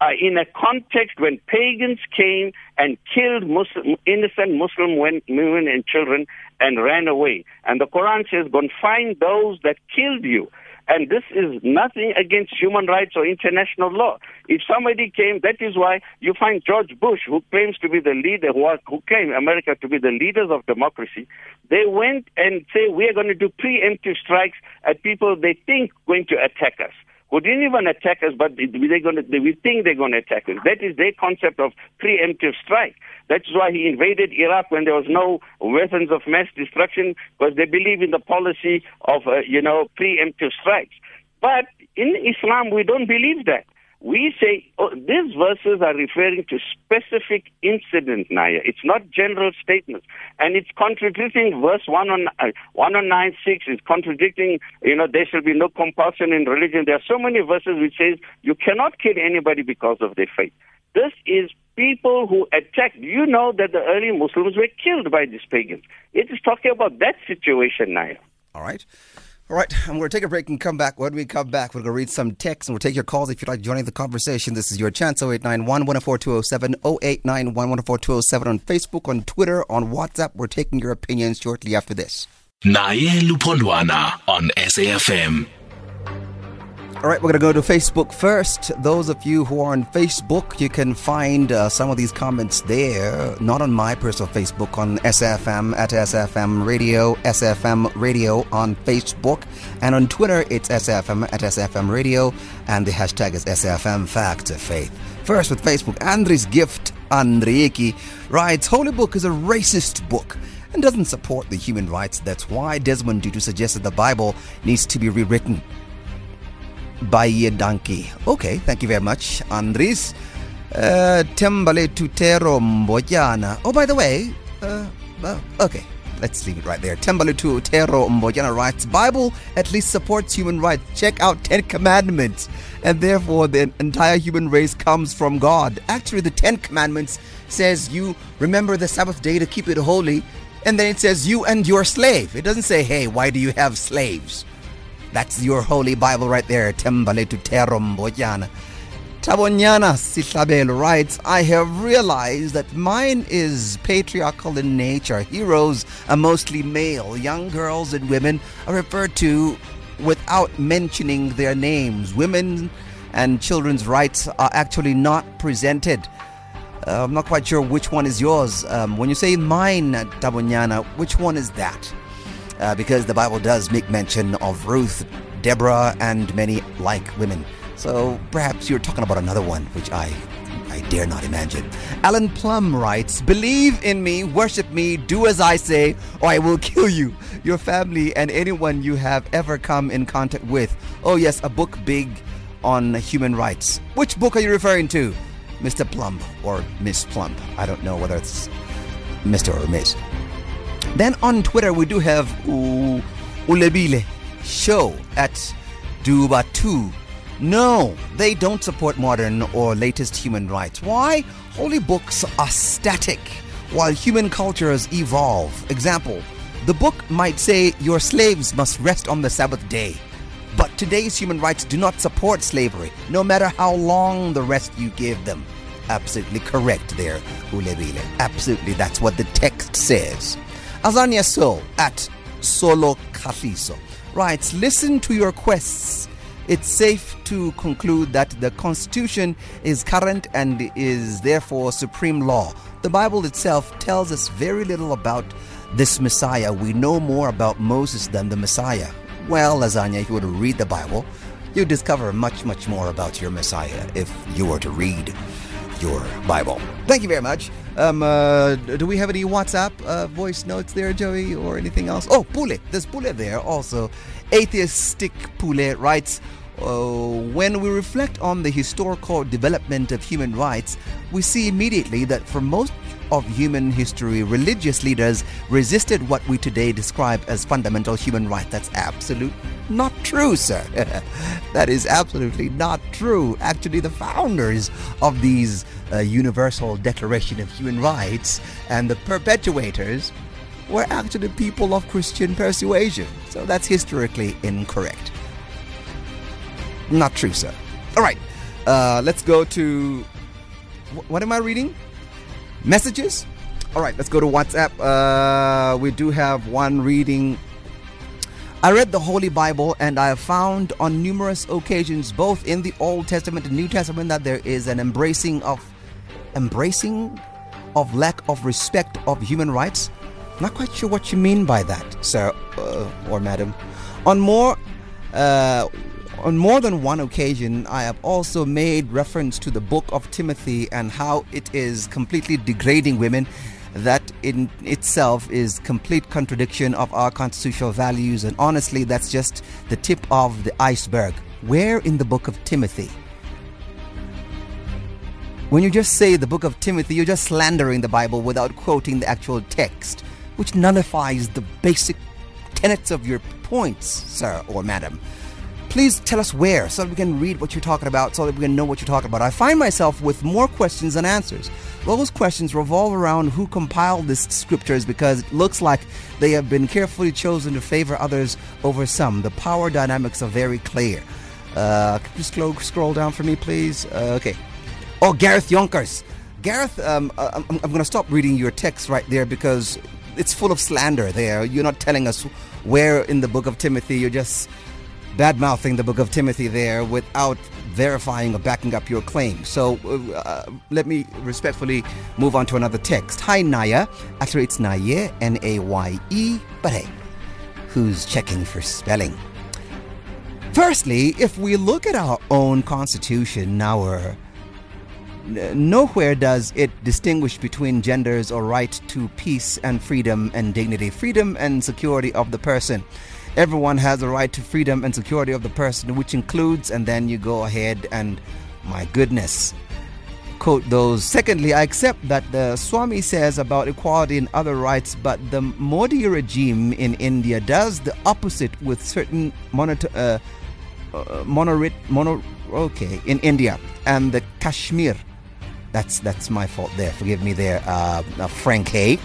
are in a context when pagans came and killed Muslim, innocent Muslim women and children and ran away. And the Quran says, go and find those that killed you. And this is nothing against human rights or international law. If somebody came, that is why you find George Bush, who claims to be the leader, who, was, who claimed America to be the leaders of democracy, they went and say, we are going to do preemptive strikes at people they think going to attack us who didn't even attack us, but they- they're to, they, we think they're going to attack us. That is their concept of preemptive strike. That's why he invaded Iraq when there was no weapons of mass destruction, because they believe in the policy of, uh, you know, preemptive strikes. But in Islam, we don't believe that. We say oh, these verses are referring to specific incident, Naya. It's not general statements. And it's contradicting verse 109, uh, 1096 is contradicting, you know, there shall be no compulsion in religion. There are so many verses which says you cannot kill anybody because of their faith. This is people who attacked. You know that the early Muslims were killed by these pagans. It is talking about that situation, Naya. All right. All right, I'm going to take a break and come back. When we come back, we're going to read some texts and we'll take your calls if you'd like to join the conversation. This is your chance 0891 104207, 0891 104207 on Facebook, on Twitter, on WhatsApp. We're taking your opinions shortly after this. Naye Lupondwana on SAFM. All right, we're going to go to Facebook first. Those of you who are on Facebook, you can find uh, some of these comments there, not on my personal Facebook, on SFM at SFM Radio, SFM Radio on Facebook, and on Twitter, it's SFM at SFM Radio, and the hashtag is SFM Fact of Faith. First with Facebook, Andri's Gift Andrieki writes, Holy Book is a racist book and doesn't support the human rights. That's why Desmond Tutu suggested the Bible needs to be rewritten by a donkey. Okay, thank you very much, Andres. Uh, Tembale Tutero Mbojana. Oh, by the way, uh, uh, okay, let's leave it right there. Tembale Tutero Mbojana writes Bible at least supports human rights. Check out Ten Commandments. And therefore, the entire human race comes from God. Actually, the Ten Commandments says you remember the Sabbath day to keep it holy. And then it says you and your slave. It doesn't say, hey, why do you have slaves? That's your holy Bible right there. Tembale Tutero Mbojana. Tabonyana Sihlabelo writes, I have realized that mine is patriarchal in nature. Heroes are mostly male. Young girls and women are referred to without mentioning their names. Women and children's rights are actually not presented. Uh, I'm not quite sure which one is yours. Um, when you say mine, Tabonyana, which one is that? Uh, because the Bible does make mention of Ruth, Deborah, and many like women. So perhaps you're talking about another one, which I, I dare not imagine. Alan Plum writes, "Believe in me, worship me, do as I say, or I will kill you, your family, and anyone you have ever come in contact with." Oh yes, a book big on human rights. Which book are you referring to, Mr. Plump or Miss Plump? I don't know whether it's Mr. or Miss. Then on Twitter, we do have Ulebile Show at Duba2. No, they don't support modern or latest human rights. Why? Holy books are static while human cultures evolve. Example, the book might say your slaves must rest on the Sabbath day. But today's human rights do not support slavery, no matter how long the rest you give them. Absolutely correct there, Ulebile. Absolutely, that's what the text says. Azania Soul at Solo Kaliso writes Listen to your quests. It's safe to conclude that the Constitution is current and is therefore supreme law. The Bible itself tells us very little about this Messiah. We know more about Moses than the Messiah. Well, Lasagna, if you were to read the Bible, you'd discover much, much more about your Messiah if you were to read your Bible. Thank you very much. Um, uh, do we have any WhatsApp uh, voice notes there, Joey, or anything else? Oh, Pule. There's Pule there also. Atheistic Pule writes, uh, when we reflect on the historical development of human rights, we see immediately that for most of human history, religious leaders resisted what we today describe as fundamental human rights. That's absolute not true, sir. that is absolutely not true. Actually, the founders of these uh, Universal Declaration of Human Rights and the perpetuators were actually people of Christian persuasion. So that's historically incorrect. Not true, sir. All right, uh, let's go to. What am I reading? Messages? All right, let's go to WhatsApp. Uh, we do have one reading. I read the Holy Bible and I have found on numerous occasions, both in the Old Testament and New Testament, that there is an embracing of embracing of lack of respect of human rights. Not quite sure what you mean by that, sir uh, or madam. On more uh, on more than one occasion, I have also made reference to the book of Timothy and how it is completely degrading women. That in itself is complete contradiction of our constitutional values, and honestly, that's just the tip of the iceberg. Where in the book of Timothy? When you just say the book of Timothy, you're just slandering the Bible without quoting the actual text, which nullifies the basic tenets of your points, sir or madam. Please tell us where so that we can read what you're talking about, so that we can know what you're talking about. I find myself with more questions than answers. Those questions revolve around who compiled these scriptures because it looks like they have been carefully chosen to favor others over some. The power dynamics are very clear. Uh, can you scroll, scroll down for me, please? Uh, okay. Oh, Gareth Yonkers. Gareth, um, uh, I'm, I'm going to stop reading your text right there because it's full of slander there. You're not telling us where in the book of Timothy. You're just bad mouthing the book of Timothy there without verifying or backing up your claim. So uh, let me respectfully move on to another text. Hi, Naya. Actually, it's Naye, N A Y E, but hey, who's checking for spelling? Firstly, if we look at our own constitution, our nowhere does it distinguish between genders or right to peace and freedom and dignity, freedom and security of the person. Everyone has a right to freedom and security of the person, which includes, and then you go ahead and, my goodness, quote those. Secondly, I accept that the Swami says about equality and other rights, but the Modi regime in India does the opposite with certain monoto- uh, uh, monorit, mono, okay, in India and the Kashmir. That's that's my fault there. Forgive me there, uh, uh, Frank Hay.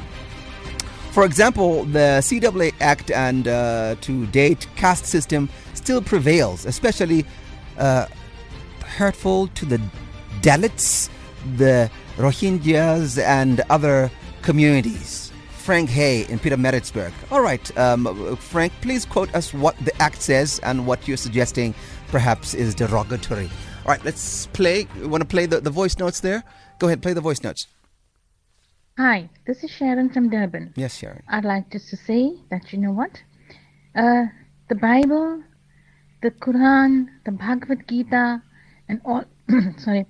For example, the CAA Act and uh, to date caste system still prevails, especially uh, hurtful to the Dalits, the Rohingyas, and other communities. Frank Hay in Pietermaritzburg. All right, um, Frank, please quote us what the act says and what you're suggesting perhaps is derogatory. All right, let's play. You want to play the, the voice notes there? Go ahead, play the voice notes. Hi, this is Sharon from Durban. Yes, Sharon. I'd like just to say that you know what? Uh, the Bible, the Quran, the Bhagavad Gita, and all sorry,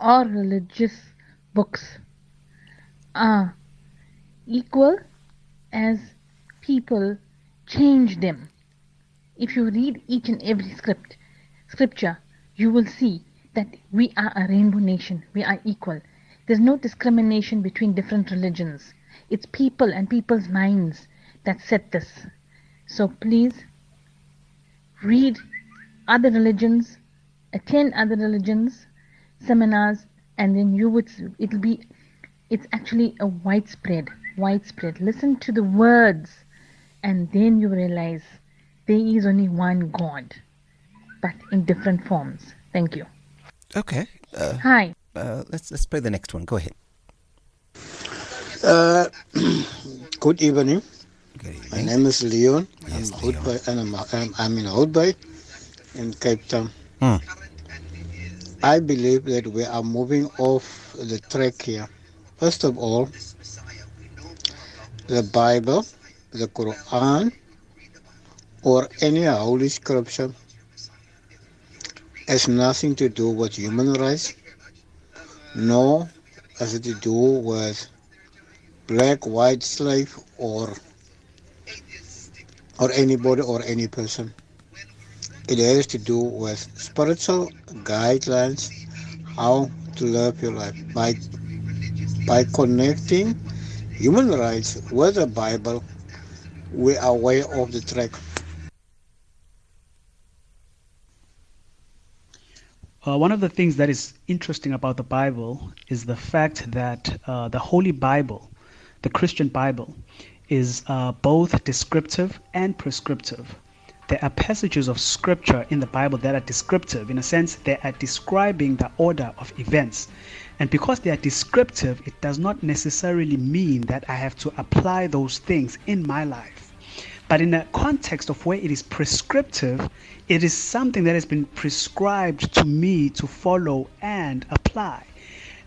all religious books are equal as people change them. If you read each and every script, scripture, you will see that we are a rainbow nation. We are equal. There's no discrimination between different religions. It's people and people's minds that set this. So please read other religions, attend other religions, seminars, and then you would, it'll be, it's actually a widespread, widespread. Listen to the words, and then you realize there is only one God, but in different forms. Thank you. Okay. Uh, Hi. Uh, let's let's play the next one. Go ahead. Uh, good evening. Good My name is Leon. Yes, I'm, Leon. And I'm, I'm, I'm in Hout Bay in Cape Town. Hmm. I believe that we are moving off the track here. First of all, the Bible, the Quran, or any holy scripture has nothing to do with human rights, nor has it to do with black, white slave, or or anybody or any person. It has to do with spiritual guidelines, how to live your life by by connecting human rights with the Bible. We are way off the track. Uh, one of the things that is interesting about the Bible is the fact that uh, the Holy Bible, the Christian Bible, is uh, both descriptive and prescriptive. There are passages of scripture in the Bible that are descriptive. In a sense, they are describing the order of events. And because they are descriptive, it does not necessarily mean that I have to apply those things in my life. But in the context of where it is prescriptive, it is something that has been prescribed to me to follow and apply.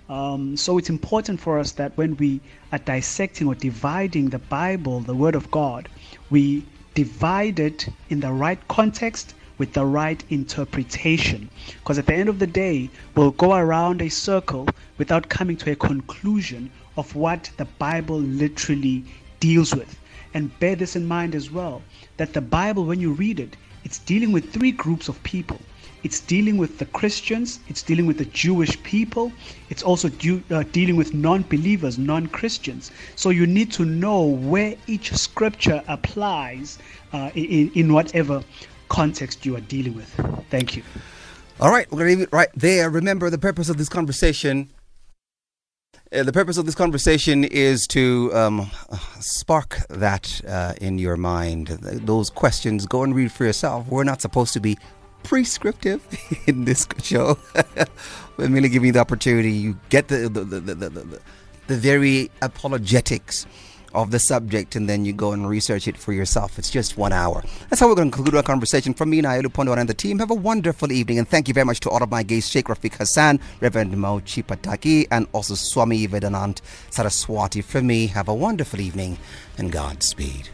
Um, so it's important for us that when we are dissecting or dividing the Bible, the Word of God, we divide it in the right context with the right interpretation. Because at the end of the day, we'll go around a circle without coming to a conclusion of what the Bible literally deals with. And bear this in mind as well that the Bible, when you read it, it's dealing with three groups of people. It's dealing with the Christians, it's dealing with the Jewish people, it's also uh, dealing with non believers, non Christians. So you need to know where each scripture applies uh, in, in whatever context you are dealing with. Thank you. All right, we're going to leave it right there. Remember, the purpose of this conversation. Uh, the purpose of this conversation is to um, spark that uh, in your mind. Those questions, go and read for yourself. We're not supposed to be prescriptive in this show. We're merely giving you the opportunity. You get the the, the, the, the, the, the very apologetics of the subject and then you go and research it for yourself. It's just one hour. That's how we're going to conclude our conversation. From me, Nayalu Pondwar, and the team, have a wonderful evening. And thank you very much to all of my guests, Sheikh Rafeek Hassan, Reverend Mautji Pataki, and also Swami Vedanand Saraswati. From me, have a wonderful evening and Godspeed.